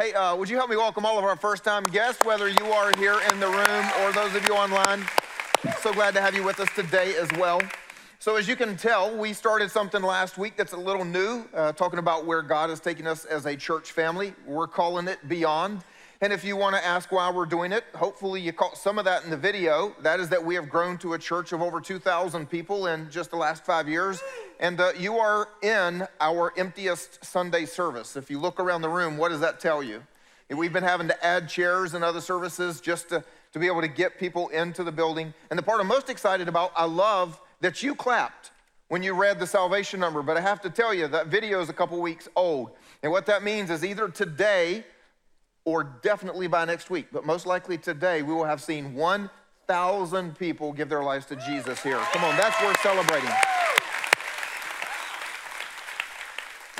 Hey, uh, would you help me welcome all of our first time guests, whether you are here in the room or those of you online? So glad to have you with us today as well. So, as you can tell, we started something last week that's a little new, uh, talking about where God is taking us as a church family. We're calling it Beyond. And if you want to ask why we're doing it, hopefully you caught some of that in the video. That is that we have grown to a church of over 2,000 people in just the last five years. And uh, you are in our emptiest Sunday service. If you look around the room, what does that tell you? We've been having to add chairs and other services just to, to be able to get people into the building. And the part I'm most excited about, I love that you clapped when you read the salvation number. But I have to tell you, that video is a couple weeks old. And what that means is either today, or definitely by next week, but most likely today, we will have seen 1,000 people give their lives to Jesus here. Come on, that's worth celebrating.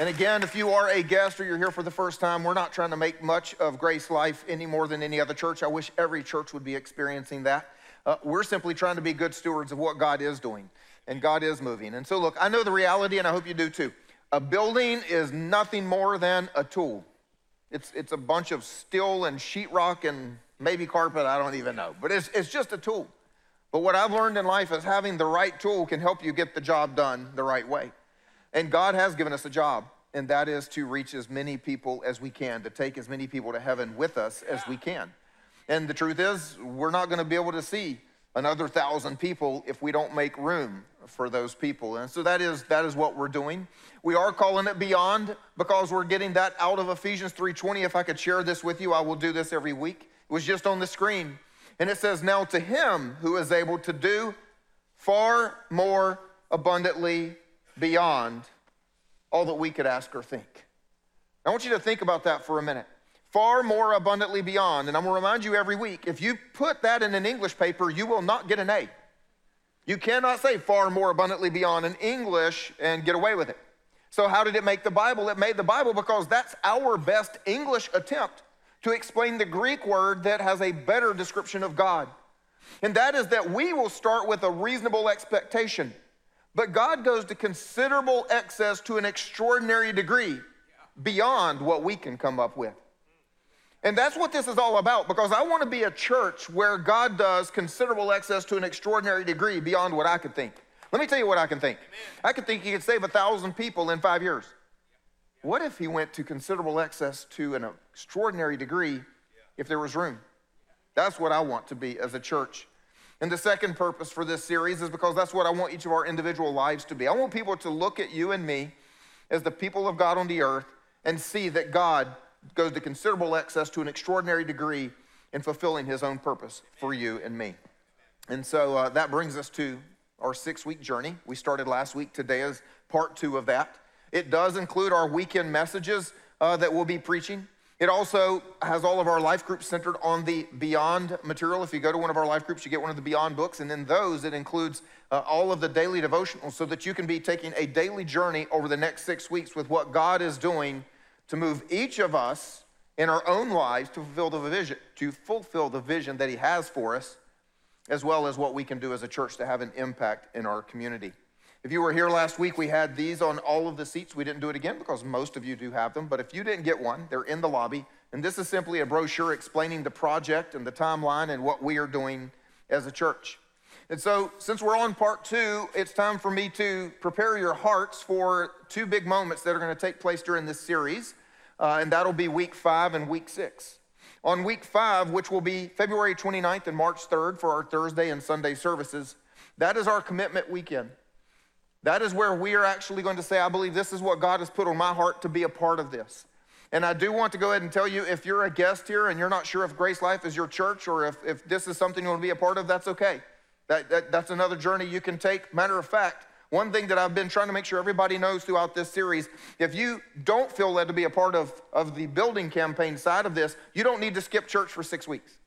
And again, if you are a guest or you're here for the first time, we're not trying to make much of GraceLife any more than any other church. I wish every church would be experiencing that. Uh, we're simply trying to be good stewards of what God is doing, and God is moving. And so, look, I know the reality, and I hope you do too. A building is nothing more than a tool. It's, it's a bunch of steel and sheetrock and maybe carpet, I don't even know. But it's, it's just a tool. But what I've learned in life is having the right tool can help you get the job done the right way. And God has given us a job, and that is to reach as many people as we can, to take as many people to heaven with us as we can. And the truth is, we're not going to be able to see another thousand people if we don't make room for those people. And so that is that is what we're doing. We are calling it beyond because we're getting that out of Ephesians 3:20. If I could share this with you, I will do this every week. It was just on the screen. And it says, "Now to him who is able to do far more abundantly beyond all that we could ask or think." I want you to think about that for a minute. Far more abundantly beyond. And I'm going to remind you every week if you put that in an English paper, you will not get an A. You cannot say far more abundantly beyond in English and get away with it. So, how did it make the Bible? It made the Bible because that's our best English attempt to explain the Greek word that has a better description of God. And that is that we will start with a reasonable expectation, but God goes to considerable excess to an extraordinary degree beyond what we can come up with. And that's what this is all about because I want to be a church where God does considerable excess to an extraordinary degree beyond what I could think. Let me tell you what I can think. Amen. I could think he could save a thousand people in five years. What if he went to considerable excess to an extraordinary degree if there was room? That's what I want to be as a church. And the second purpose for this series is because that's what I want each of our individual lives to be. I want people to look at you and me as the people of God on the earth and see that God goes to considerable excess to an extraordinary degree in fulfilling his own purpose for you and me. And so uh, that brings us to our six week journey. We started last week. Today is part two of that. It does include our weekend messages uh, that we'll be preaching. It also has all of our life groups centered on the Beyond material. If you go to one of our life groups, you get one of the Beyond books. And then those, it includes uh, all of the daily devotionals so that you can be taking a daily journey over the next six weeks with what God is doing to move each of us in our own lives to fulfill the vision, to fulfill the vision that He has for us, as well as what we can do as a church to have an impact in our community. If you were here last week, we had these on all of the seats. We didn't do it again because most of you do have them. But if you didn't get one, they're in the lobby. And this is simply a brochure explaining the project and the timeline and what we are doing as a church. And so, since we're on part two, it's time for me to prepare your hearts for two big moments that are going to take place during this series uh, and that'll be week five and week six. On week five, which will be February 29th and March 3rd for our Thursday and Sunday services, that is our commitment weekend. That is where we are actually going to say, I believe this is what God has put on my heart to be a part of this. And I do want to go ahead and tell you if you're a guest here and you're not sure if GraceLife is your church or if, if this is something you want to be a part of, that's okay. That, that, that's another journey you can take. Matter of fact, one thing that I've been trying to make sure everybody knows throughout this series if you don't feel led to be a part of, of the building campaign side of this, you don't need to skip church for six weeks.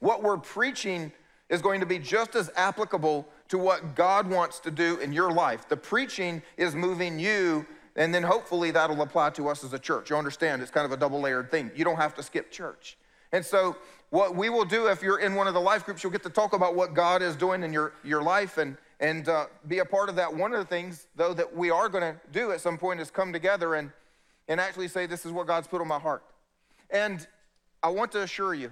What we're preaching is going to be just as applicable to what God wants to do in your life. The preaching is moving you, and then hopefully that'll apply to us as a church. You understand? It's kind of a double layered thing. You don't have to skip church. And so, what we will do if you're in one of the life groups, you'll get to talk about what God is doing in your, your life and and uh, be a part of that. One of the things, though, that we are going to do at some point is come together and, and actually say, This is what God's put on my heart. And I want to assure you,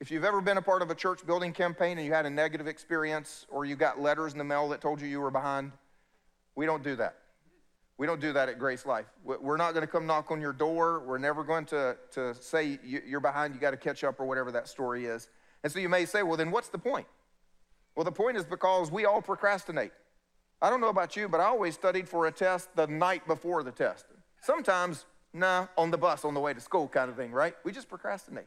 if you've ever been a part of a church building campaign and you had a negative experience or you got letters in the mail that told you you were behind, we don't do that. We don't do that at GraceLife. We're not going to come knock on your door. We're never going to, to say you're behind, you got to catch up, or whatever that story is. And so you may say, well, then what's the point? Well, the point is because we all procrastinate. I don't know about you, but I always studied for a test the night before the test. Sometimes, nah, on the bus on the way to school kind of thing, right? We just procrastinate.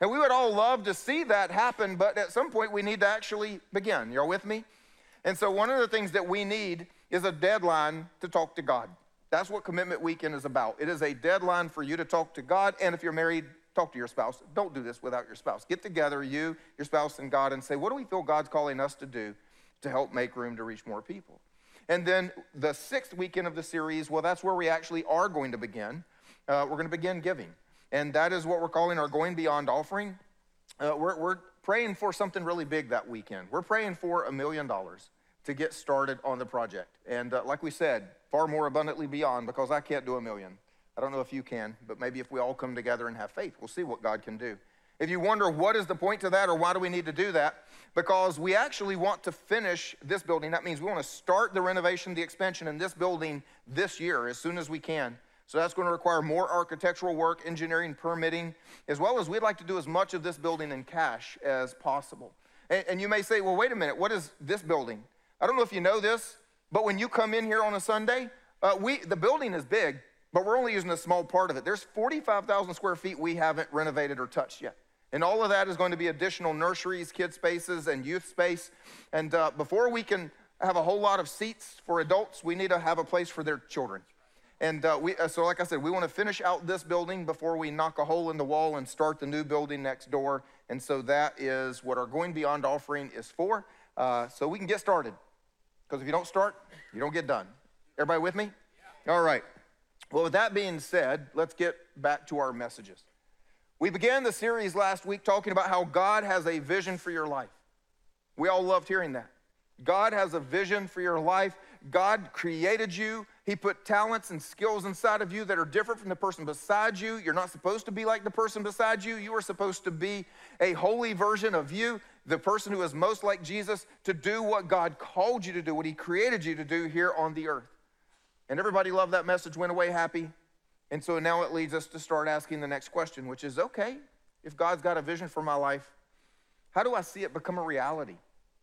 And we would all love to see that happen, but at some point we need to actually begin. Y'all with me? And so one of the things that we need is a deadline to talk to God. That's what Commitment Weekend is about. It is a deadline for you to talk to God. And if you're married, talk to your spouse. Don't do this without your spouse. Get together, you, your spouse, and God, and say, what do we feel God's calling us to do to help make room to reach more people? And then the sixth weekend of the series, well, that's where we actually are going to begin. Uh, we're going to begin giving. And that is what we're calling our Going Beyond offering. Uh, we're, we're praying for something really big that weekend. We're praying for a million dollars to get started on the project. And uh, like we said, far more abundantly beyond because I can't do a million. I don't know if you can, but maybe if we all come together and have faith, we'll see what God can do. If you wonder what is the point to that or why do we need to do that, because we actually want to finish this building. That means we want to start the renovation, the expansion in this building this year as soon as we can. So that's going to require more architectural work, engineering, permitting, as well as we'd like to do as much of this building in cash as possible. And, and you may say, well, wait a minute, what is this building? I don't know if you know this, but when you come in here on a Sunday, uh, we, the building is big, but we're only using a small part of it. There's 45,000 square feet we haven't renovated or touched yet. And all of that is going to be additional nurseries, kid spaces, and youth space. And uh, before we can have a whole lot of seats for adults, we need to have a place for their children. And uh, we, uh, so, like I said, we want to finish out this building before we knock a hole in the wall and start the new building next door. And so that is what our Going Beyond offering is for. Uh, so we can get started. Because if you don't start, you don't get done. Everybody with me? All right. Well, with that being said, let's get back to our messages. We began the series last week talking about how God has a vision for your life. We all loved hearing that. God has a vision for your life. God created you. He put talents and skills inside of you that are different from the person beside you. You're not supposed to be like the person beside you. You are supposed to be a holy version of you the person who is most like Jesus, to do what God called you to do, what He created you to do here on the earth. And everybody loved that message, went away happy. And so now it leads us to start asking the next question, which is okay, if God's got a vision for my life, how do I see it become a reality?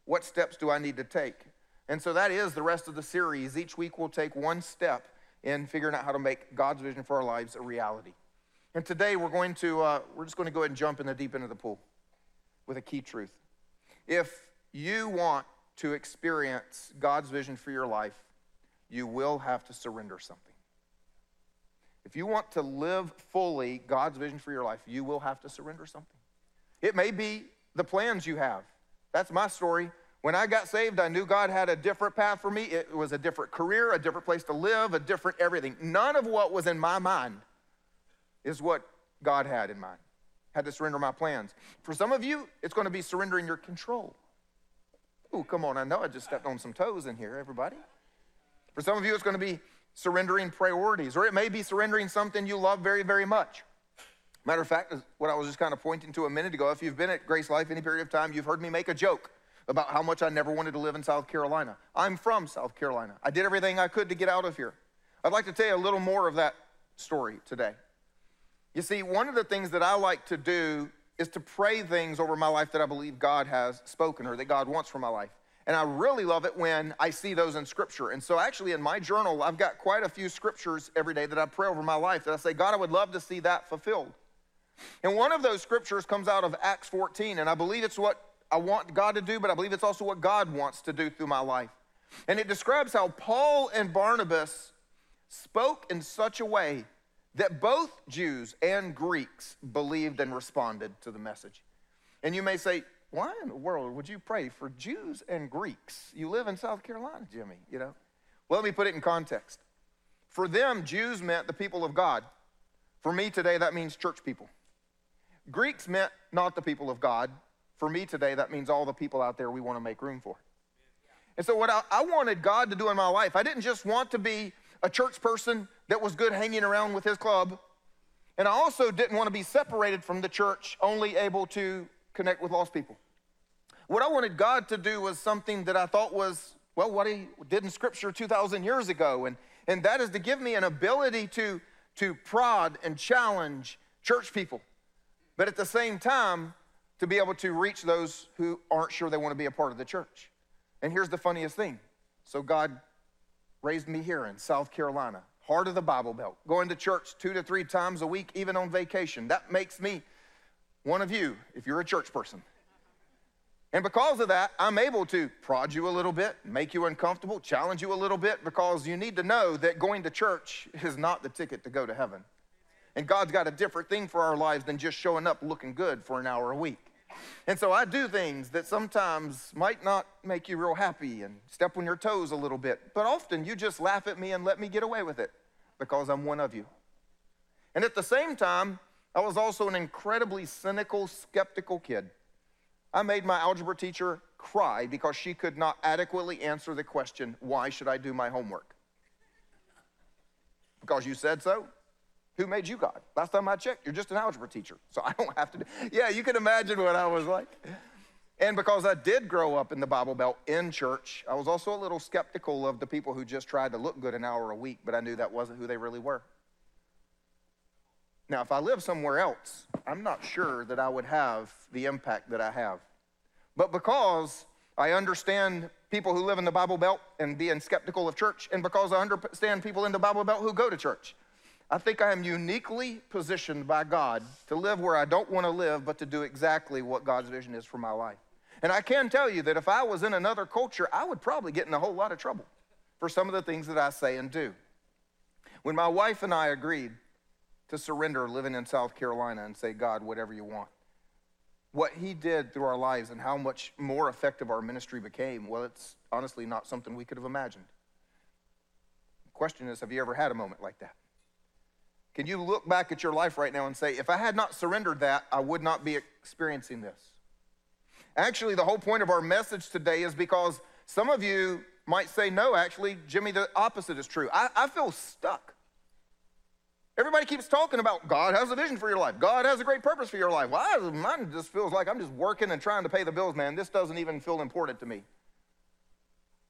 What steps do I need to take? And so that is the rest of the series. Each week we'll take one step in figuring out how to make God's vision for our lives a reality. And today we're going to, uh, we're just going to go ahead and jump in the deep end of the pool with a key truth. If you want to experience God's vision for your life, you will have to surrender something. If you want to live fully God's vision for your life, you will have to surrender something. It may be the plans you have. That's my story. When I got saved, I knew God had a different path for me. It was a different career, a different place to live, a different everything. None of what was in my mind is what God had in mind had to surrender my plans. For some of you, it's going to be surrendering your control. Oh, come on, I know I just stepped on some toes in here, everybody. For some of you, it's going to be surrendering priorities, or it may be surrendering something you love very, very much. Matter of fact, what I was just kind of pointing to a minute ago, if you've been at GraceLife any period of time, you've heard me make a joke about how much I never wanted to live in South Carolina. I'm from South Carolina. I did everything I could to get out of here. I'd like to tell you a little more of that story today. You see, one of the things that I like to do is to pray things over my life that I believe God has spoken or that God wants for my life. And I really love it when I see those in scripture. And so, actually, in my journal, I've got quite a few scriptures every day that I pray over my life that I say, God, I would love to see that fulfilled. And one of those scriptures comes out of Acts 14, and I believe it's what I want God to do, but I believe it's also what God wants to do through my life. And it describes how Paul and Barnabas spoke in such a way that both Jews and Greeks believed and responded to the message. And you may say, why in the world would you pray for Jews and Greeks? You live in South Carolina, Jimmy, you know? Well, let me put it in context. For them, Jews meant the people of God. For me today, that means church people. Greeks meant not the people of God. For me today, that means all the people out there we want to make room for. And so, what I, I wanted God to do in my life, I didn't just want to be a church person that was good hanging around with his club And I also didn't want to be separated from the church, only able to connect with lost people. What I wanted God to do was something that I thought was, well, what He did in Scripture 2,000 years ago. And, and that is to give me an ability to, to prod and challenge church people, but at the same time, to be able to reach those who aren't sure they want to be a part of the church. And here's the funniest thing. So God raised me here in South Carolina, heart of the Bible Belt, going to church two to three times a week, even on vacation. That makes me one of you if you're a church person. And because of that, I'm able to prod you a little bit, make you uncomfortable, challenge you a little bit, because you need to know that going to church is not the ticket to go to heaven. And God's got a different thing for our lives than just showing up looking good for an hour a week. And so I do things that sometimes might not make you real happy and step on your toes a little bit, but often you just laugh at me and let me get away with it because I'm one of you. And at the same time, I was also an incredibly cynical, skeptical kid. I made my algebra teacher cry because she could not adequately answer the question, Why should I do my homework? Because you said so? Who made you God? Last time I checked, you're just an algebra teacher, so I don't have to do. Yeah, you can imagine what I was like. And because I did grow up in the Bible Belt in church, I was also a little skeptical of the people who just tried to look good an hour a week, but I knew that wasn't who they really were. Now, if I live somewhere else, I'm not sure that I would have the impact that I have. But because I understand people who live in the Bible Belt and being skeptical of church, and because I understand people in the Bible Belt who go to church, I think I am uniquely positioned by God to live where I don't want to live, but to do exactly what God's vision is for my life. And I can tell you that if I was in another culture, I would probably get in a whole lot of trouble for some of the things that I say and do. When my wife and I agreed to surrender living in South Carolina and say, God, whatever you want. What he did through our lives and how much more effective our ministry became, well, it's honestly not something we could have imagined. The question is, have you ever had a moment like that? Can you look back at your life right now and say, if I had not surrendered that, I would not be experiencing this? Actually, the whole point of our message today is because some of you might say, no, actually, Jimmy, the opposite is true. I, I feel stuck. Everybody keeps talking about God has a vision for your life. God has a great purpose for your life. Well, mine just feels like I'm just working and trying to pay the bills, man. This doesn't even feel important to me.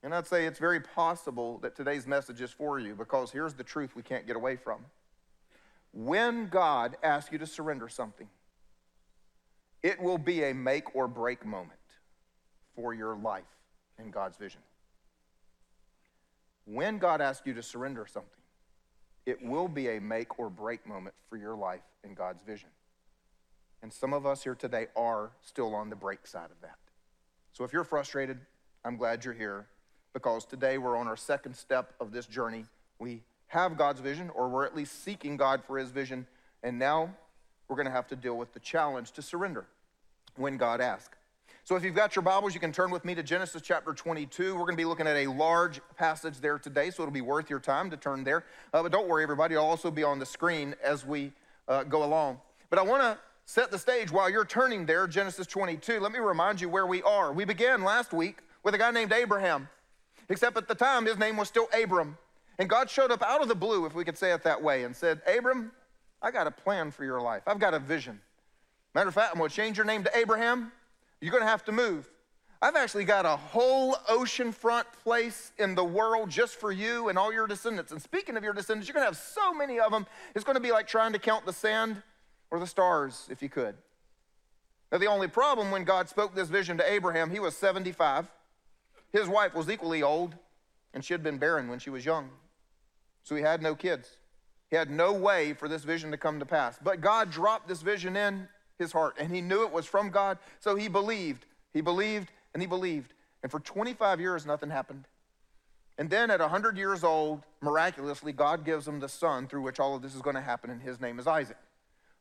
And I'd say it's very possible that today's message is for you because here's the truth we can't get away from. When God asks you to surrender something, it will be a make or break moment for your life and God's vision. When God asks you to surrender something, it will be a make or break moment for your life in God's vision. And some of us here today are still on the break side of that. So if you're frustrated, I'm glad you're here because today we're on our second step of this journey. We have God's vision, or we're at least seeking God for his vision, and now we're going to have to deal with the challenge to surrender when God asks. So if you've got your Bibles, you can turn with me to Genesis chapter 22. We're going to be looking at a large passage there today, so it'll be worth your time to turn there. Uh, but don't worry, everybody, it'll also be on the screen as we uh, go along. But I want to set the stage while you're turning there, Genesis 22. Let me remind you where we are. We began last week with a guy named Abraham, except at the time his name was still Abram. And God showed up out of the blue, if we could say it that way, and said, Abram, I got a plan for your life. I've got a vision. Matter of fact, I'm going to change your name to Abraham you're going to have to move. I've actually got a whole oceanfront place in the world just for you and all your descendants. And speaking of your descendants, you're going to have so many of them, it's going to be like trying to count the sand or the stars if you could. Now, the only problem when God spoke this vision to Abraham, he was 75. His wife was equally old, and she had been barren when she was young. So he had no kids. He had no way for this vision to come to pass. But God dropped this vision in his heart, and he knew it was from God, so he believed. He believed and he believed. And for 25 years, nothing happened. And then at 100 years old, miraculously, God gives him the son through which all of this is going to happen, and his name is Isaac.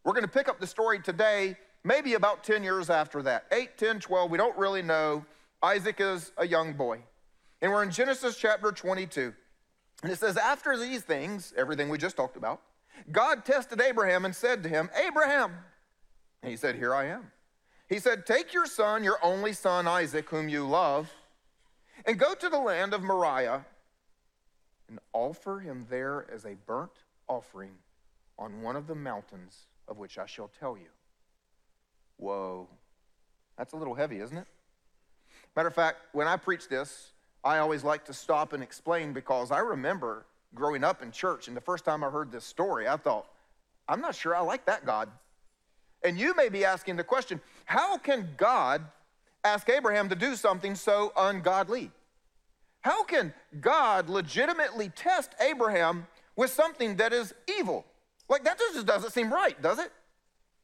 We're going to pick up the story today, maybe about 10 years after that 8, 10, 12, we don't really know. Isaac is a young boy. And we're in Genesis chapter 22. And it says, After these things, everything we just talked about, God tested Abraham and said to him, Abraham, he said, Here I am. He said, Take your son, your only son, Isaac, whom you love, and go to the land of Moriah and offer him there as a burnt offering on one of the mountains of which I shall tell you. Whoa, that's a little heavy, isn't it? Matter of fact, when I preach this, I always like to stop and explain because I remember growing up in church, and the first time I heard this story, I thought, I'm not sure I like that God. And you may be asking the question how can God ask Abraham to do something so ungodly? How can God legitimately test Abraham with something that is evil? Like, that just doesn't seem right, does it?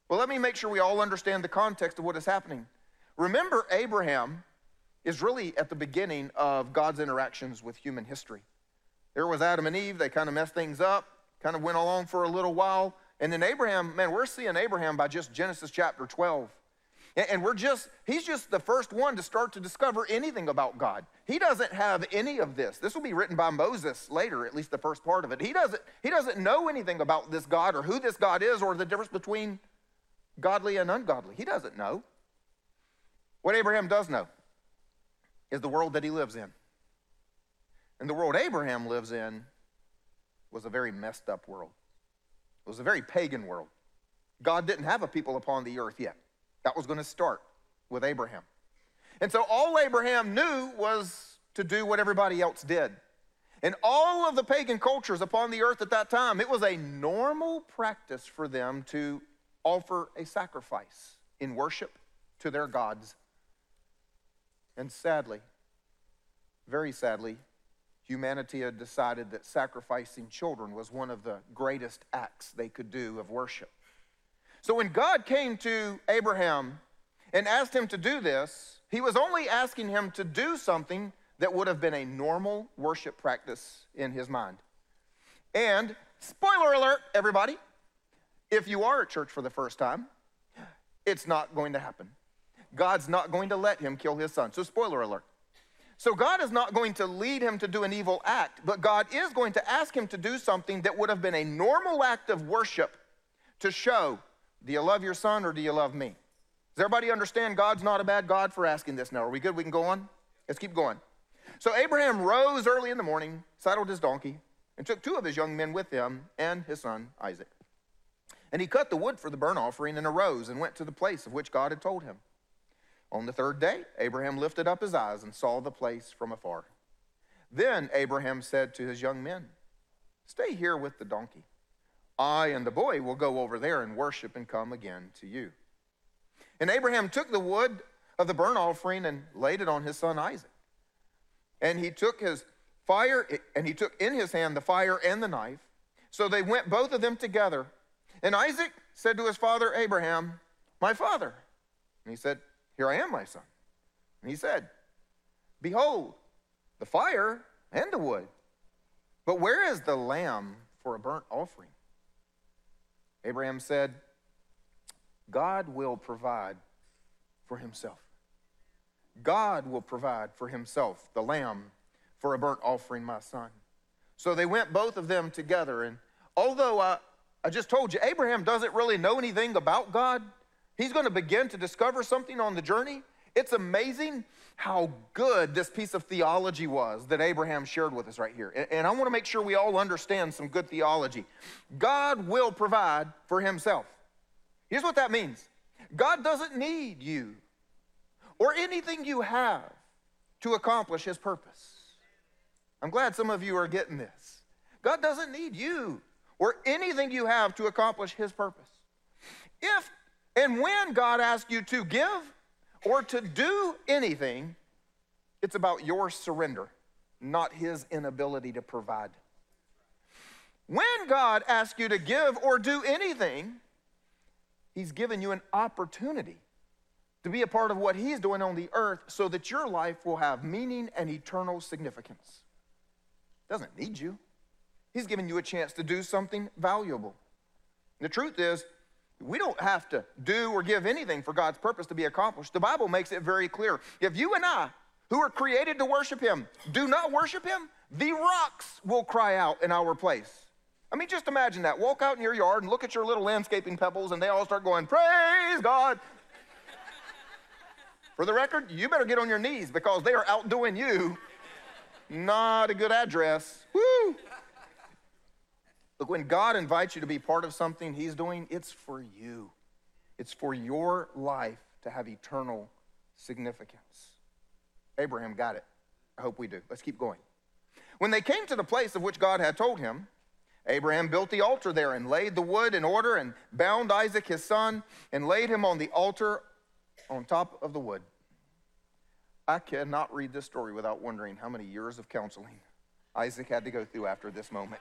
Well, let me make sure we all understand the context of what is happening. Remember, Abraham is really at the beginning of God's interactions with human history. There was Adam and Eve, they kind of messed things up, kind of went along for a little while. And then Abraham, man, we're seeing Abraham by just Genesis chapter 12. And we're just, he's just the first one to start to discover anything about God. He doesn't have any of this. This will be written by Moses later, at least the first part of it. He doesn't, he doesn't know anything about this God or who this God is or the difference between godly and ungodly. He doesn't know. What Abraham does know is the world that he lives in. And the world Abraham lives in was a very messed up world. It was a very pagan world. God didn't have a people upon the earth yet. That was going to start with Abraham. And so all Abraham knew was to do what everybody else did. In all of the pagan cultures upon the earth at that time, it was a normal practice for them to offer a sacrifice in worship to their gods. And sadly, very sadly, humanity had decided that sacrificing children was one of the greatest acts they could do of worship. So when God came to Abraham and asked him to do this, he was only asking him to do something that would have been a normal worship practice in his mind. And spoiler alert, everybody, if you are at church for the first time, it's not going to happen. God's not going to let him kill his son. So, spoiler alert. So, God is not going to lead him to do an evil act, but God is going to ask him to do something that would have been a normal act of worship to show do you love your son or do you love me? Does everybody understand God's not a bad God for asking this now? Are we good? We can go on? Let's keep going. So Abraham rose early in the morning, saddled his donkey, and took two of his young men with him and his son Isaac. And he cut the wood for the burnt offering and arose and went to the place of which God had told him. On the third day, Abraham lifted up his eyes and saw the place from afar. Then Abraham said to his young men, Stay here with the donkey. I and the boy will go over there and worship and come again to you. And Abraham took the wood of the burnt offering and laid it on his son Isaac. And he took his fire, and he took in his hand the fire and the knife. So they went both of them together. And Isaac said to his father Abraham, My father. And he said, Here I am, my son. And he said, Behold, the fire and the wood. But where is the lamb for a burnt offering? Abraham said, God will provide for himself. God will provide for himself the lamb for a burnt offering, my son. So they went both of them together. And although I, I just told you, Abraham doesn't really know anything about God, he's going to begin to discover something on the journey. It's amazing how good this piece of theology was that Abraham shared with us right here. And I want to make sure we all understand some good theology. God will provide for himself. Here's what that means God doesn't need you or anything you have to accomplish his purpose. I'm glad some of you are getting this. God doesn't need you or anything you have to accomplish his purpose. If and when God asks you to give, or to do anything, it's about your surrender, not his inability to provide. When God asks you to give or do anything, he's given you an opportunity to be a part of what he's doing on the earth so that your life will have meaning and eternal significance. Doesn't need you. He's given you a chance to do something valuable. The truth is, we don't have to do or give anything for God's purpose to be accomplished. The Bible makes it very clear. If you and I, who are created to worship Him, do not worship Him, the rocks will cry out in our place. I mean, just imagine that. Walk out in your yard and look at your little landscaping pebbles, and they all start going, Praise God. For the record, you better get on your knees because they are outdoing you. Not a good address. Woo! Look, when God invites you to be part of something He's doing, it's for you, it's for your life to have eternal significance. Abraham got it. I hope we do. Let's keep going. When they came to the place of which God had told him, Abraham built the altar there and laid the wood in order and bound Isaac his son and laid him on the altar on top of the wood. I cannot read this story without wondering how many years of counseling Isaac had to go through after this moment.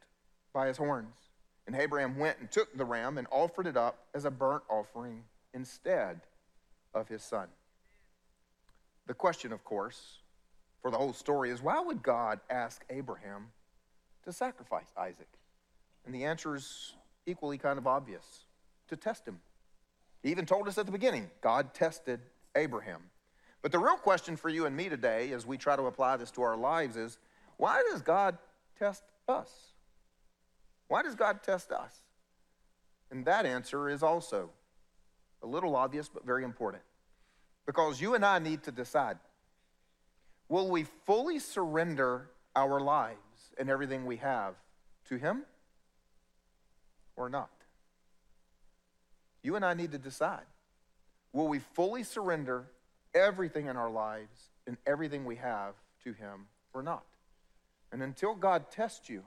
by his horns. And Abraham went and took the ram and offered it up as a burnt offering instead of his son. The question, of course, for the whole story is why would God ask Abraham to sacrifice Isaac? And the answer is equally kind of obvious to test him. He even told us at the beginning God tested Abraham. But the real question for you and me today, as we try to apply this to our lives, is why does God test us? Why does God test us? And that answer is also a little obvious, but very important. Because you and I need to decide will we fully surrender our lives and everything we have to Him or not? You and I need to decide will we fully surrender everything in our lives and everything we have to Him or not? And until God tests you,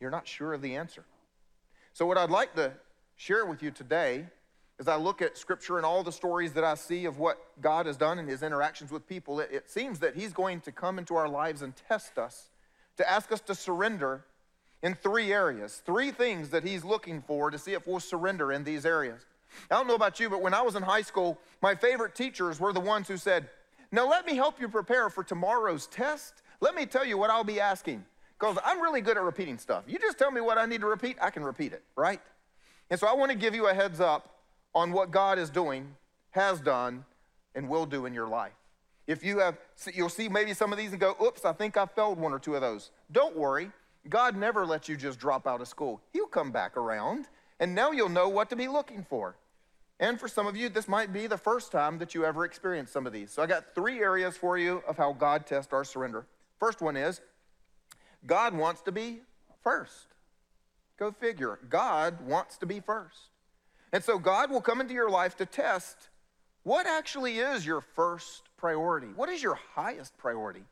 you're not sure of the answer. So, what I'd like to share with you today as I look at Scripture and all the stories that I see of what God has done in His interactions with people, it, it seems that He's going to come into our lives and test us, to ask us to surrender in three areas. Three things that He's looking for to see if we'll surrender in these areas. I don't know about you, but when I was in high school, my favorite teachers were the ones who said, Now let me help you prepare for tomorrow's test. Let me tell you what I'll be asking. Because I'm really good at repeating stuff. You just tell me what I need to repeat, I can repeat it, right? And so I want to give you a heads up on what God is doing, has done, and will do in your life. If you have, you'll see maybe some of these and go, oops, I think I failed one or two of those. Don't worry. God never lets you just drop out of school. He'll come back around, and now you'll know what to be looking for. And for some of you, this might be the first time that you ever experienced some of these. So I got three areas for you of how God tests our surrender. First one is God wants to be first. Go figure. God wants to be first. And so God will come into your life to test what actually is your first priority? What is your highest priority?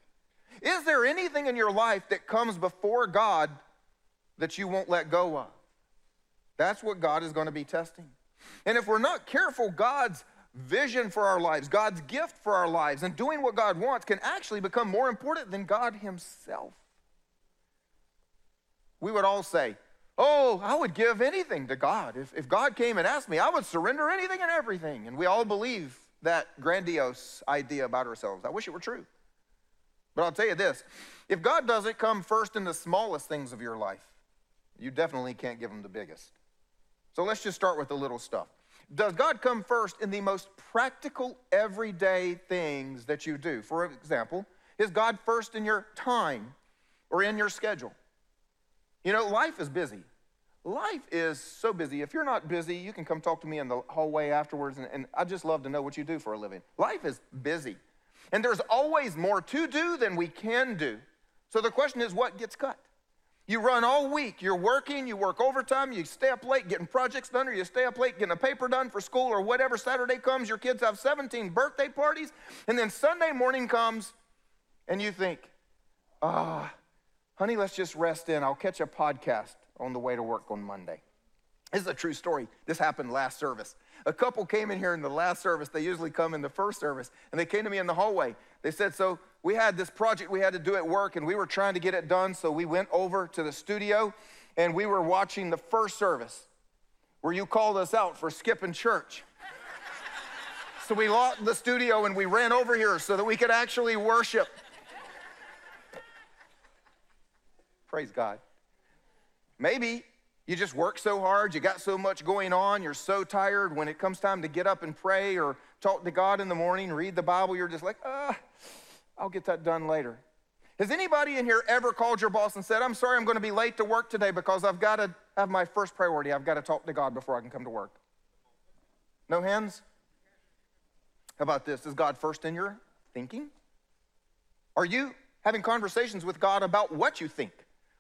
Is there anything in your life that comes before God that you won't let go of? That's what God is going to be testing. And if we're not careful, God's vision for our lives, God's gift for our lives, and doing what God wants can actually become more important than God Himself. We would all say, Oh, I would give anything to God. If, if God came and asked me, I would surrender anything and everything. And we all believe that grandiose idea about ourselves. I wish it were true. But I'll tell you this if God doesn't come first in the smallest things of your life, you definitely can't give him the biggest. So let's just start with the little stuff. Does God come first in the most practical, everyday things that you do? For example, is God first in your time or in your schedule? You know, life is busy. Life is so busy. If you're not busy, you can come talk to me in the hallway afterwards, and, and I just love to know what you do for a living. Life is busy. And there's always more to do than we can do. So the question is, what gets cut? You run all week, you're working, you work overtime, you stay up late getting projects done, or you stay up late getting a paper done for school, or whatever. Saturday comes, your kids have 17 birthday parties, and then Sunday morning comes, and you think, ah, oh, honey, let's just rest in. I'll catch a podcast on the way to work on Monday. This is a true story. This happened last service. A couple came in here in the last service. They usually come in the first service, and they came to me in the hallway. They said, So we had this project we had to do at work, and we were trying to get it done. So we went over to the studio, and we were watching the first service where you called us out for skipping church. so we locked the studio and we ran over here so that we could actually worship. Praise God. Maybe you just work so hard, you got so much going on, you're so tired. When it comes time to get up and pray or talk to God in the morning, read the Bible, you're just like, ah, I'll get that done later. Has anybody in here ever called your boss and said, I'm sorry, I'm going to be late to work today because I've got to have my first priority. I've got to talk to God before I can come to work? No hands? How about this? Is God first in your thinking? Are you having conversations with God about what you think?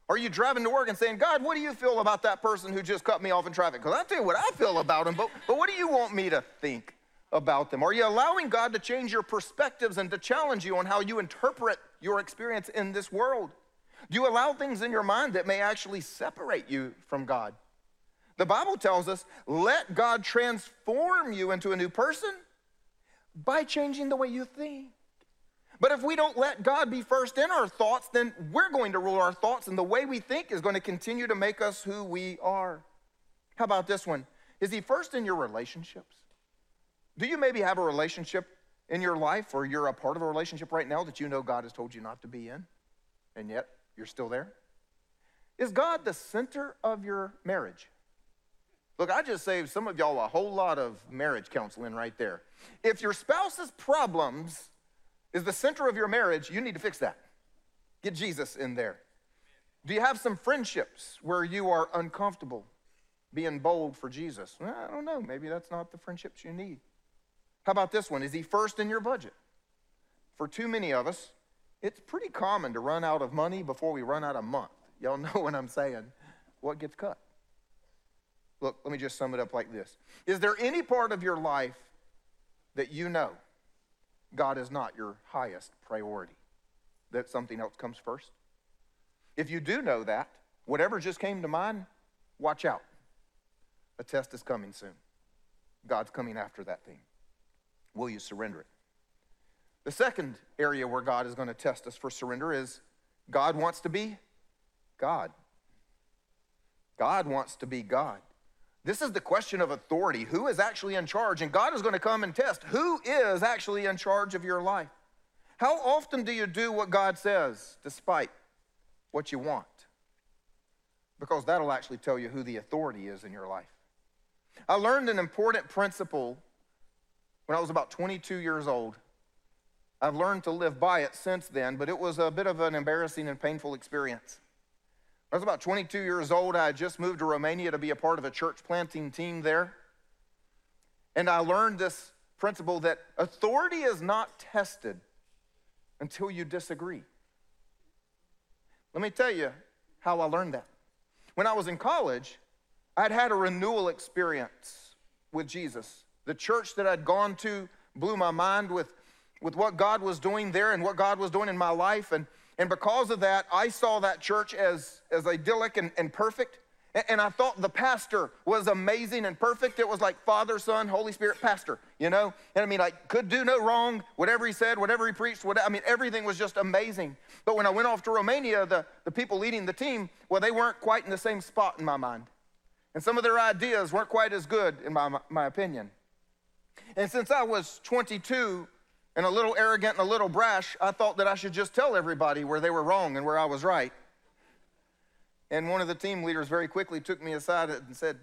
Are you driving to work and saying, God, what do you feel about that person who just cut me off in traffic? Because I'll tell you what I feel about them, but, but what do you want me to think about them? Are you allowing God to change your perspectives and to challenge you on how you interpret your experience in this world? Do you allow things in your mind that may actually separate you from God? The Bible tells us, let God transform you into a new person by changing the way you think. But if we don't let God be first in our thoughts, then we're going to rule our thoughts, and the way we think is going to continue to make us who we are. How about this one? Is He first in your relationships? Do you maybe have a relationship in your life, or you're a part of a relationship right now that you know God has told you not to be in, and yet you're still there? Is God the center of your marriage? Look, I just saved some of y'all a whole lot of marriage counseling right there. If your spouse's problems is the center of your marriage, you need to fix that. Get Jesus in there. Do you have some friendships where you are uncomfortable being bold for Jesus? Well, I don't know. Maybe that's not the friendships you need. How about this one? Is he first in your budget? For too many of us, it's pretty common to run out of money before we run out of month. Y'all know what I'm saying. What gets cut? Look, let me just sum it up like this Is there any part of your life that you know God is not your highest priority, that something else comes first? If you do know that, whatever just came to mind, watch out. A test is coming soon. God's coming after that thing. Will you surrender it? The second area where God is going to test us for surrender is God wants to be God. God wants to be God. This is the question of authority. Who is actually in charge? And God is going to come and test who is actually in charge of your life. How often do you do what God says despite what you want? Because that'll actually tell you who the authority is in your life. I learned an important principle when I was about 22 years old. I've learned to live by it since then, but it was a bit of an embarrassing and painful experience. I was about 22 years old. I had just moved to Romania to be a part of a church planting team there. And I learned this principle that authority is not tested until you disagree. Let me tell you how I learned that. When I was in college, I'd had a renewal experience with Jesus. The church that I'd gone to blew my mind with, with what God was doing there and what God was doing in my life. And and because of that, I saw that church as, as idyllic and, and perfect. And, and I thought the pastor was amazing and perfect. It was like Father, Son, Holy Spirit, pastor, you know? And I mean, I could do no wrong, whatever he said, whatever he preached, whatever, I mean, everything was just amazing. But when I went off to Romania, the, the people leading the team, well, they weren't quite in the same spot in my mind. And some of their ideas weren't quite as good, in my, my opinion. And since I was 22, and a little arrogant and a little brash, I thought that I should just tell everybody where they were wrong and where I was right. And one of the team leaders very quickly took me aside and said,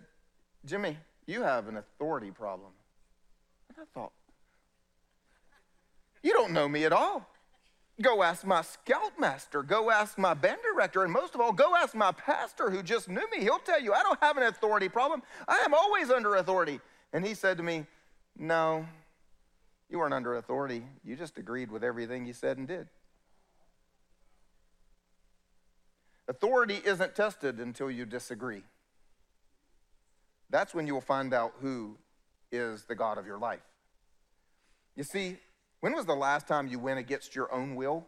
Jimmy, you have an authority problem. And I thought, you don't know me at all. Go ask my scoutmaster. Go ask my band director. And most of all, go ask my pastor who just knew me. He'll tell you, I don't have an authority problem. I am always under authority. And he said to me, No, you weren't under authority. You just agreed with everything you said and did. Authority isn't tested until you disagree. That's when you will find out who is the God of your life. You see, when was the last time you went against your own will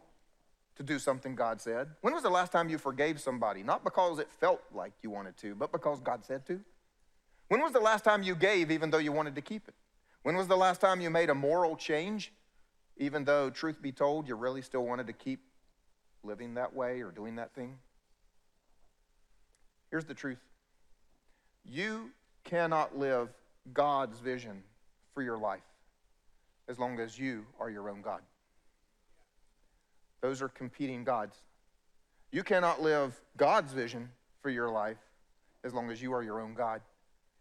to do something God said? When was the last time you forgave somebody? Not because it felt like you wanted to, but because God said to? When was the last time you gave even though you wanted to keep it? When was the last time you made a moral change, even though, truth be told, you really still wanted to keep living that way or doing that thing? Here's the truth you cannot live God's vision for your life as long as you are your own God. Those are competing gods. You cannot live God's vision for your life as long as you are your own God.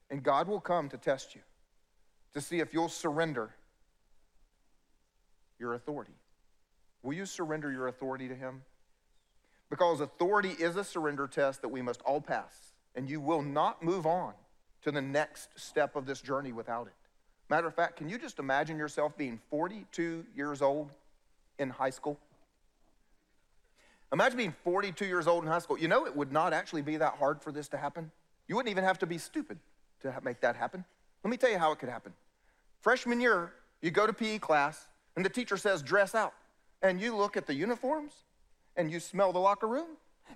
And God will come to test you to see if you'll surrender your authority. Will you surrender your authority to Him? Because authority is a surrender test that we must all pass, and you will not move on to the next step of this journey without it. Matter of fact, can you just imagine yourself being 42 years old in high school? Imagine being 42 years old in high school. You know, it would not actually be that hard for this to happen. You wouldn't even have to be stupid to make that happen. Let me tell you how it could happen. Freshman year, you go to PE class, and the teacher says, dress out. And you look at the uniforms, and you smell the locker room,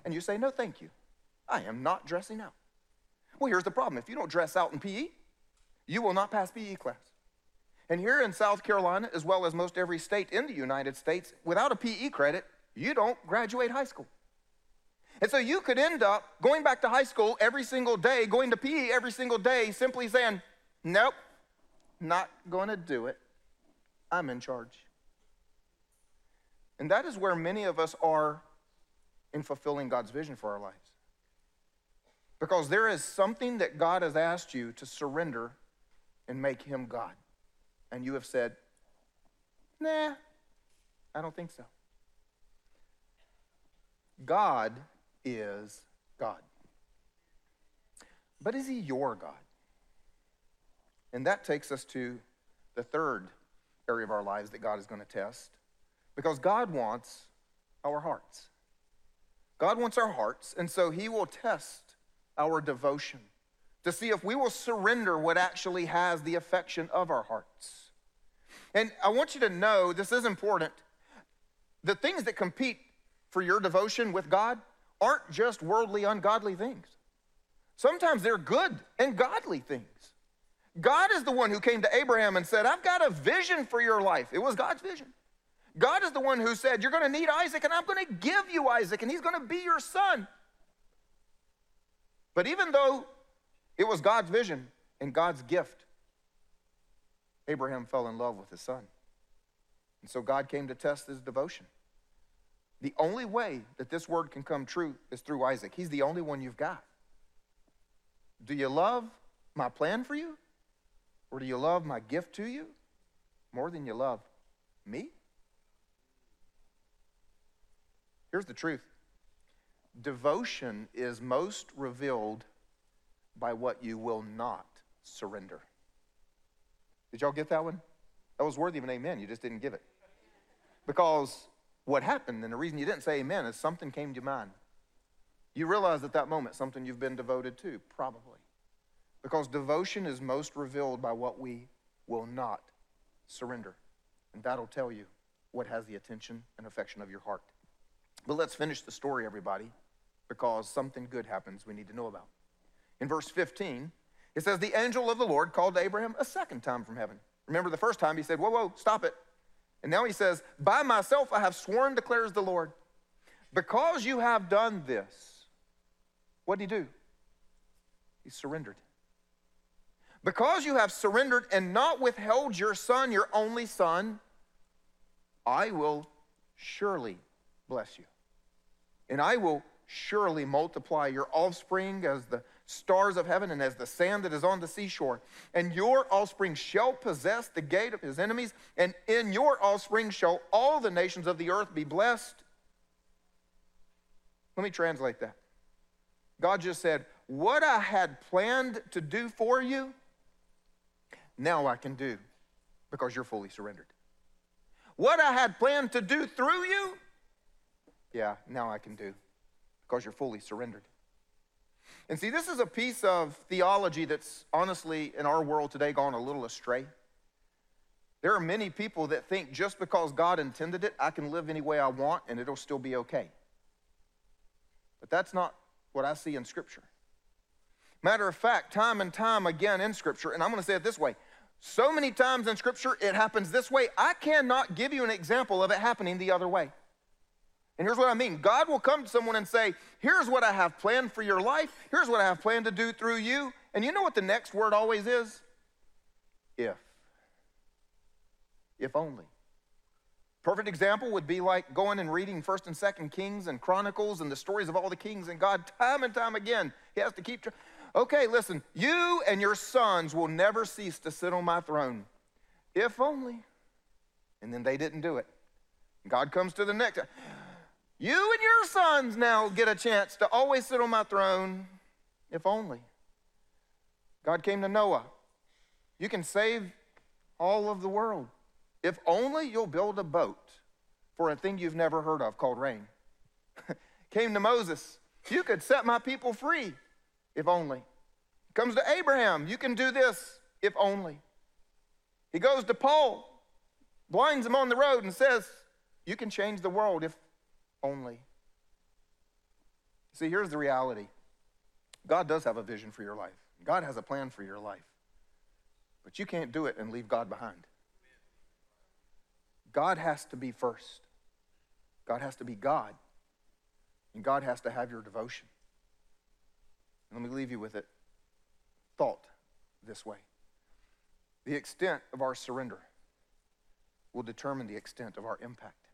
and you say, no, thank you. I am not dressing out. Well, here's the problem if you don't dress out in PE, you will not pass PE class. And here in South Carolina, as well as most every state in the United States, without a PE credit, you don't graduate high school. And so you could end up going back to high school every single day, going to PE every single day, simply saying, Nope, not going to do it. I'm in charge. And that is where many of us are in fulfilling God's vision for our lives. Because there is something that God has asked you to surrender and make Him God. And you have said, nah, I don't think so. God is God. But is He your God? And that takes us to the third area of our lives that God is going to test. Because God wants our hearts. God wants our hearts, and so He will test our devotion to see if we will surrender what actually has the affection of our hearts. And I want you to know this is important. The things that compete for your devotion with God aren't just worldly, ungodly things. Sometimes they're good and godly things. God is the one who came to Abraham and said, I've got a vision for your life. It was God's vision. God is the one who said, You're going to need Isaac, and I'm going to give you Isaac, and he's going to be your son. But even though it was God's vision and God's gift, Abraham fell in love with his son. And so God came to test his devotion. The only way that this word can come true is through Isaac. He's the only one you've got. Do you love my plan for you? Or do you love my gift to you more than you love me? Here's the truth devotion is most revealed by what you will not surrender. Did y'all get that one? That was worthy of an amen. You just didn't give it. Because what happened, and the reason you didn't say amen, is something came to mind. You realize at that moment something you've been devoted to, probably. Because devotion is most revealed by what we will not surrender. And that'll tell you what has the attention and affection of your heart. But let's finish the story, everybody, because something good happens we need to know about. In verse 15, it says, The angel of the Lord called Abraham a second time from heaven. Remember the first time he said, Whoa, whoa, stop it. And now he says, By myself I have sworn, declares the Lord. Because you have done this, what did he do? He surrendered. Because you have surrendered and not withheld your son, your only son, I will surely bless you. And I will surely multiply your offspring as the stars of heaven and as the sand that is on the seashore. And your offspring shall possess the gate of his enemies, and in your offspring shall all the nations of the earth be blessed. Let me translate that. God just said, What I had planned to do for you, now I can do because you're fully surrendered. What I had planned to do through you, yeah, now I can do because you're fully surrendered. And see, this is a piece of theology that's honestly in our world today gone a little astray. There are many people that think just because God intended it, I can live any way I want and it'll still be okay. But that's not what I see in Scripture. Matter of fact, time and time again in Scripture, and I'm going to say it this way so many times in Scripture it happens this way, I cannot give you an example of it happening the other way. And here's what I mean God will come to someone and say, Here's what I have planned for your life. Here's what I have planned to do through you. And you know what the next word always is? If. If only. Perfect example would be like going and reading 1st and 2nd Kings and Chronicles and the stories of all the kings and God time and time again. He has to keep. Okay, listen, you and your sons will never cease to sit on my throne. If only. And then they didn't do it. God comes to the next. You and your sons now get a chance to always sit on my throne, if only. God came to Noah. You can save all of the world. If only you'll build a boat for a thing you've never heard of called rain. came to Moses. You could set my people free, if only. Comes to Abraham. You can do this, if only. He goes to Paul, blinds him on the road, and says, You can change the world if only. See, here's the reality God does have a vision for your life, God has a plan for your life. But you can't do it and leave God behind. God has to be first. God has to be God. And God has to have your devotion. And let me leave you with it. Thought this way the extent of our surrender will determine the extent of our impact.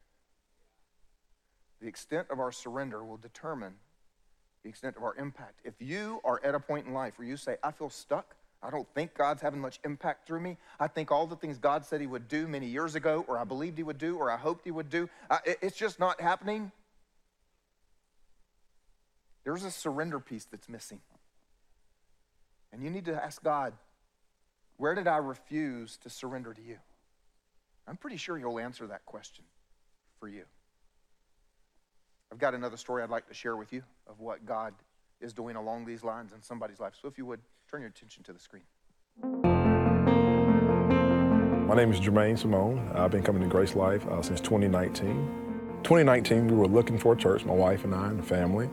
The extent of our surrender will determine the extent of our impact. If you are at a point in life where you say, I feel stuck, I don't think God's having much impact through me. I think all the things God said He would do many years ago, or I believed He would do, or I hoped He would do, it's just not happening. There's a surrender piece that's missing. And you need to ask God, where did I refuse to surrender to you? I'm pretty sure He'll answer that question for you. I've got another story I'd like to share with you of what God is doing along these lines in somebody's life. So if you would, turn your attention to the screen. My name is Jermaine Simone. I've been coming to GraceLife uh, since 2019. 2019, we were looking for a church, my wife and I and the family,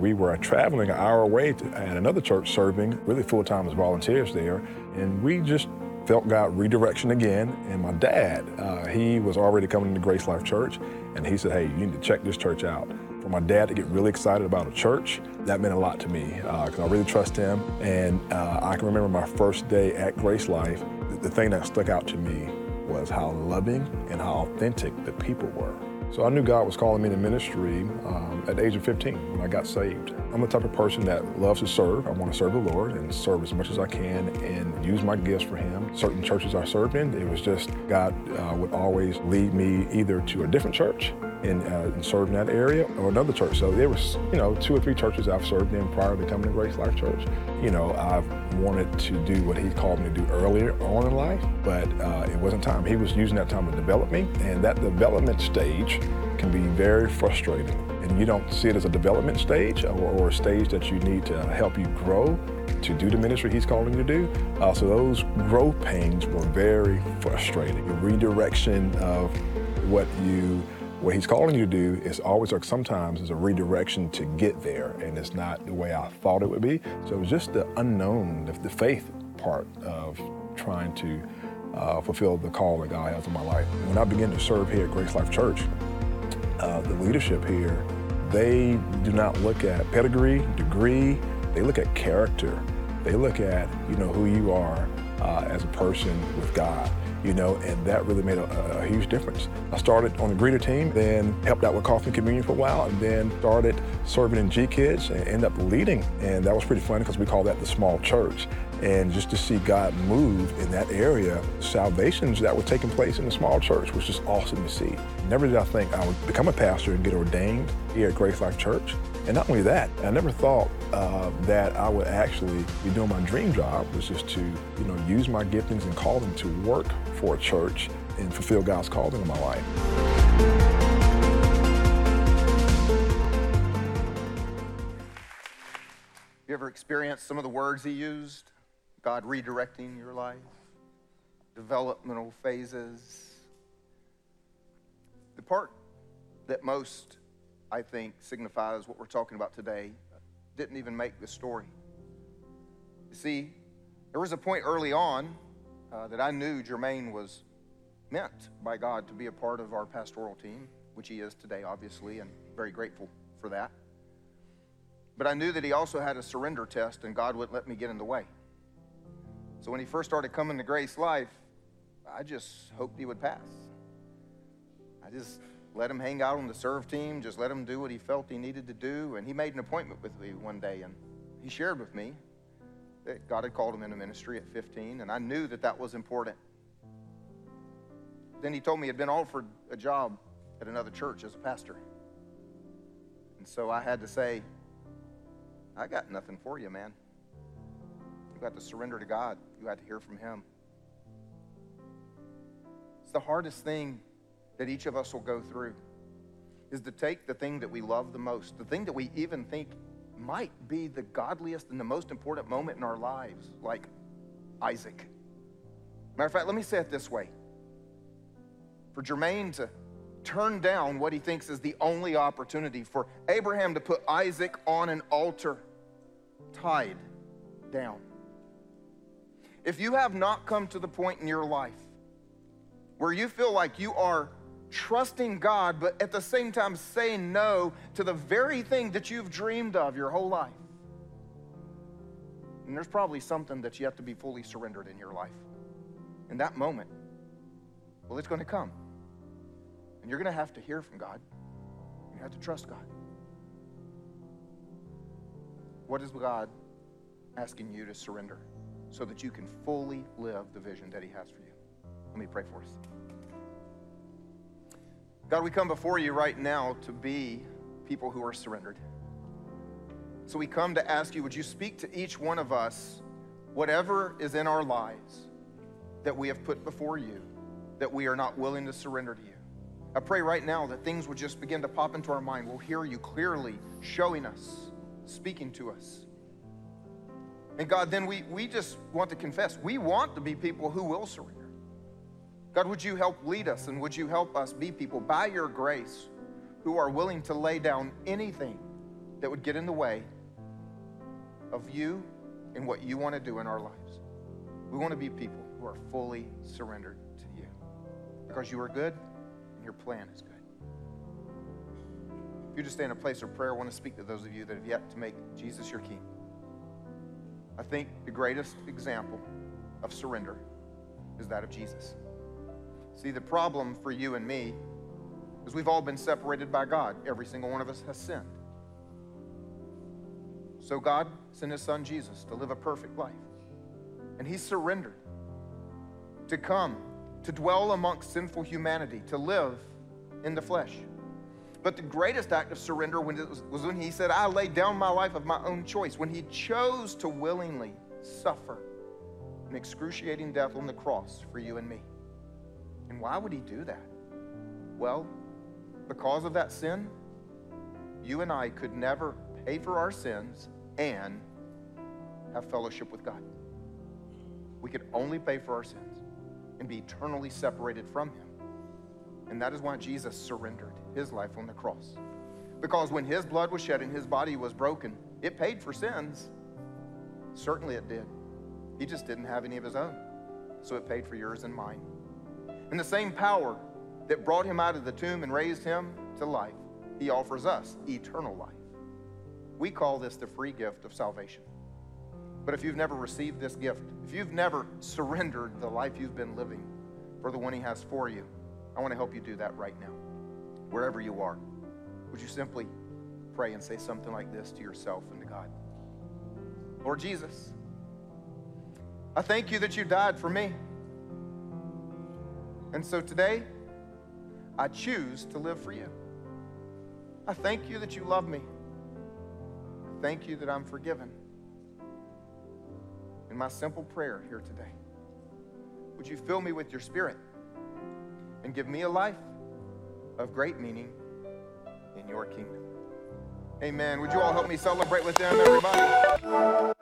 we were traveling an hour away to, at another church serving really full time as volunteers there, and we just felt God redirection again. And my dad, uh, he was already coming to GraceLife Church, and he said, "Hey, you need to check this church out." For my dad to get really excited about a church, that meant a lot to me because uh, I really trust him. And uh, I can remember my first day at GraceLife. The, the thing that stuck out to me was how loving and how authentic the people were. So I knew God was calling me to ministry um, at the age of 15 when I got saved. I'm the type of person that loves to serve. I want to serve the Lord and serve as much as I can and use my gifts for Him. Certain churches I served in, it was just God uh, would always lead me either to a different church and, uh, and serve in that area or another church. So there was, you know, two or three churches I've served in prior to coming to GraceLife Church. You know, I've wanted to do what He called me to do earlier on in life, but uh, it wasn't time. He was using that time to develop me, and that development stage can be very frustrating. And you don't see it as a development stage or, or a stage that you need to help you grow to do the ministry he's calling you to do. Uh, so those growth pains were very frustrating. The redirection of what you what he's calling you to do is always or sometimes is a redirection to get there and it's not the way I thought it would be. So it was just the unknown, the, the faith part of trying to uh, fulfill the call that God has on my life. When I began to serve here at GraceLife Church, uh, the leadership here, they do not look at pedigree, degree, they look at character. They look at, you know, who you are uh, as a person with God you know, and that really made a, a, huge difference. I started on the greeter team, then helped out with coffee and communion for a while, and then started serving in G Kids and ended up leading. And that was pretty funny because we call that the small church. And just to see God move in that area, salvations that were taking place in the small church was just awesome to see. Never did I think I would become a pastor and get ordained here at GraceLife Church. And not only that, I never thought uh, that I would actually be doing my dream job, which is to, you know, use my giftings and calling to work for a church and fulfill God's calling in my life. You ever experienced some of the words he used? God redirecting your life, developmental phases. The part that most I think, signifies what we're talking about today, didn't even make the story. You see, there was a point early on uh, that I knew Jermaine was meant by God to be a part of our pastoral team, which he is today, obviously, and very grateful for that. But I knew that he also had a surrender test, and God wouldn't let me get in the way. So when he first started coming to GraceLife, I just hoped he would pass. I just let him hang out on the serve team, just let him do what he felt he needed to do. And he made an appointment with me one day and he shared with me that God had called him into ministry at 15, and I knew that that was important. Then he told me he had been offered a job at another church as a pastor. And so I had to say, I got nothing for you, man. You got to surrender to God, you had to hear from Him. It's the hardest thing that each of us will go through is to take the thing that we love the most, the thing that we even think might be the godliest and the most important moment in our lives, like Isaac. Matter of fact, let me say it this way. For Jermaine to turn down what he thinks is the only opportunity, for Abraham to put Isaac on an altar, tied down. If you have not come to the point in your life where you feel like you are trusting God, but at the same time saying no to the very thing that you've dreamed of your whole life. And there's probably something that you have to be fully surrendered in your life. In that moment, well, it's going to come. And you're going to have to hear from God. You have to trust God. What is God asking you to surrender so that you can fully live the vision that He has for you? Let me pray for us. God, we come before you right now to be people who are surrendered. So we come to ask you, would you speak to each one of us, whatever is in our lives that we have put before you, that we are not willing to surrender to you? I pray right now that things would just begin to pop into our mind. We'll hear you clearly showing us, speaking to us. And God, then we, we just want to confess we want to be people who will surrender. God, would you help lead us and would you help us be people by your grace who are willing to lay down anything that would get in the way of you and what you want to do in our lives? We want to be people who are fully surrendered to you because you are good and your plan is good. If you just stay in a place of prayer, I want to speak to those of you that have yet to make Jesus your king. I think the greatest example of surrender is that of Jesus. See, the problem for you and me is we've all been separated by God. Every single one of us has sinned. So God sent his son Jesus to live a perfect life. And he surrendered to come, to dwell amongst sinful humanity, to live in the flesh. But the greatest act of surrender was, was when he said, I laid down my life of my own choice, when he chose to willingly suffer an excruciating death on the cross for you and me. And why would he do that? Well, because of that sin, you and I could never pay for our sins and have fellowship with God. We could only pay for our sins and be eternally separated from him. And that is why Jesus surrendered his life on the cross. Because when his blood was shed and his body was broken, it paid for sins. Certainly it did. He just didn't have any of his own. So it paid for yours and mine. And the same power that brought him out of the tomb and raised him to life, he offers us eternal life. We call this the free gift of salvation. But if you've never received this gift, if you've never surrendered the life you've been living for the one he has for you, I want to help you do that right now, wherever you are. Would you simply pray and say something like this to yourself and to God? Lord Jesus, I thank you that you died for me. And so today, I choose to live for you. I thank you that you love me. I thank you that I'm forgiven. In my simple prayer here today, would you fill me with your spirit and give me a life of great meaning in your kingdom? Amen. Would you all help me celebrate with them, everybody?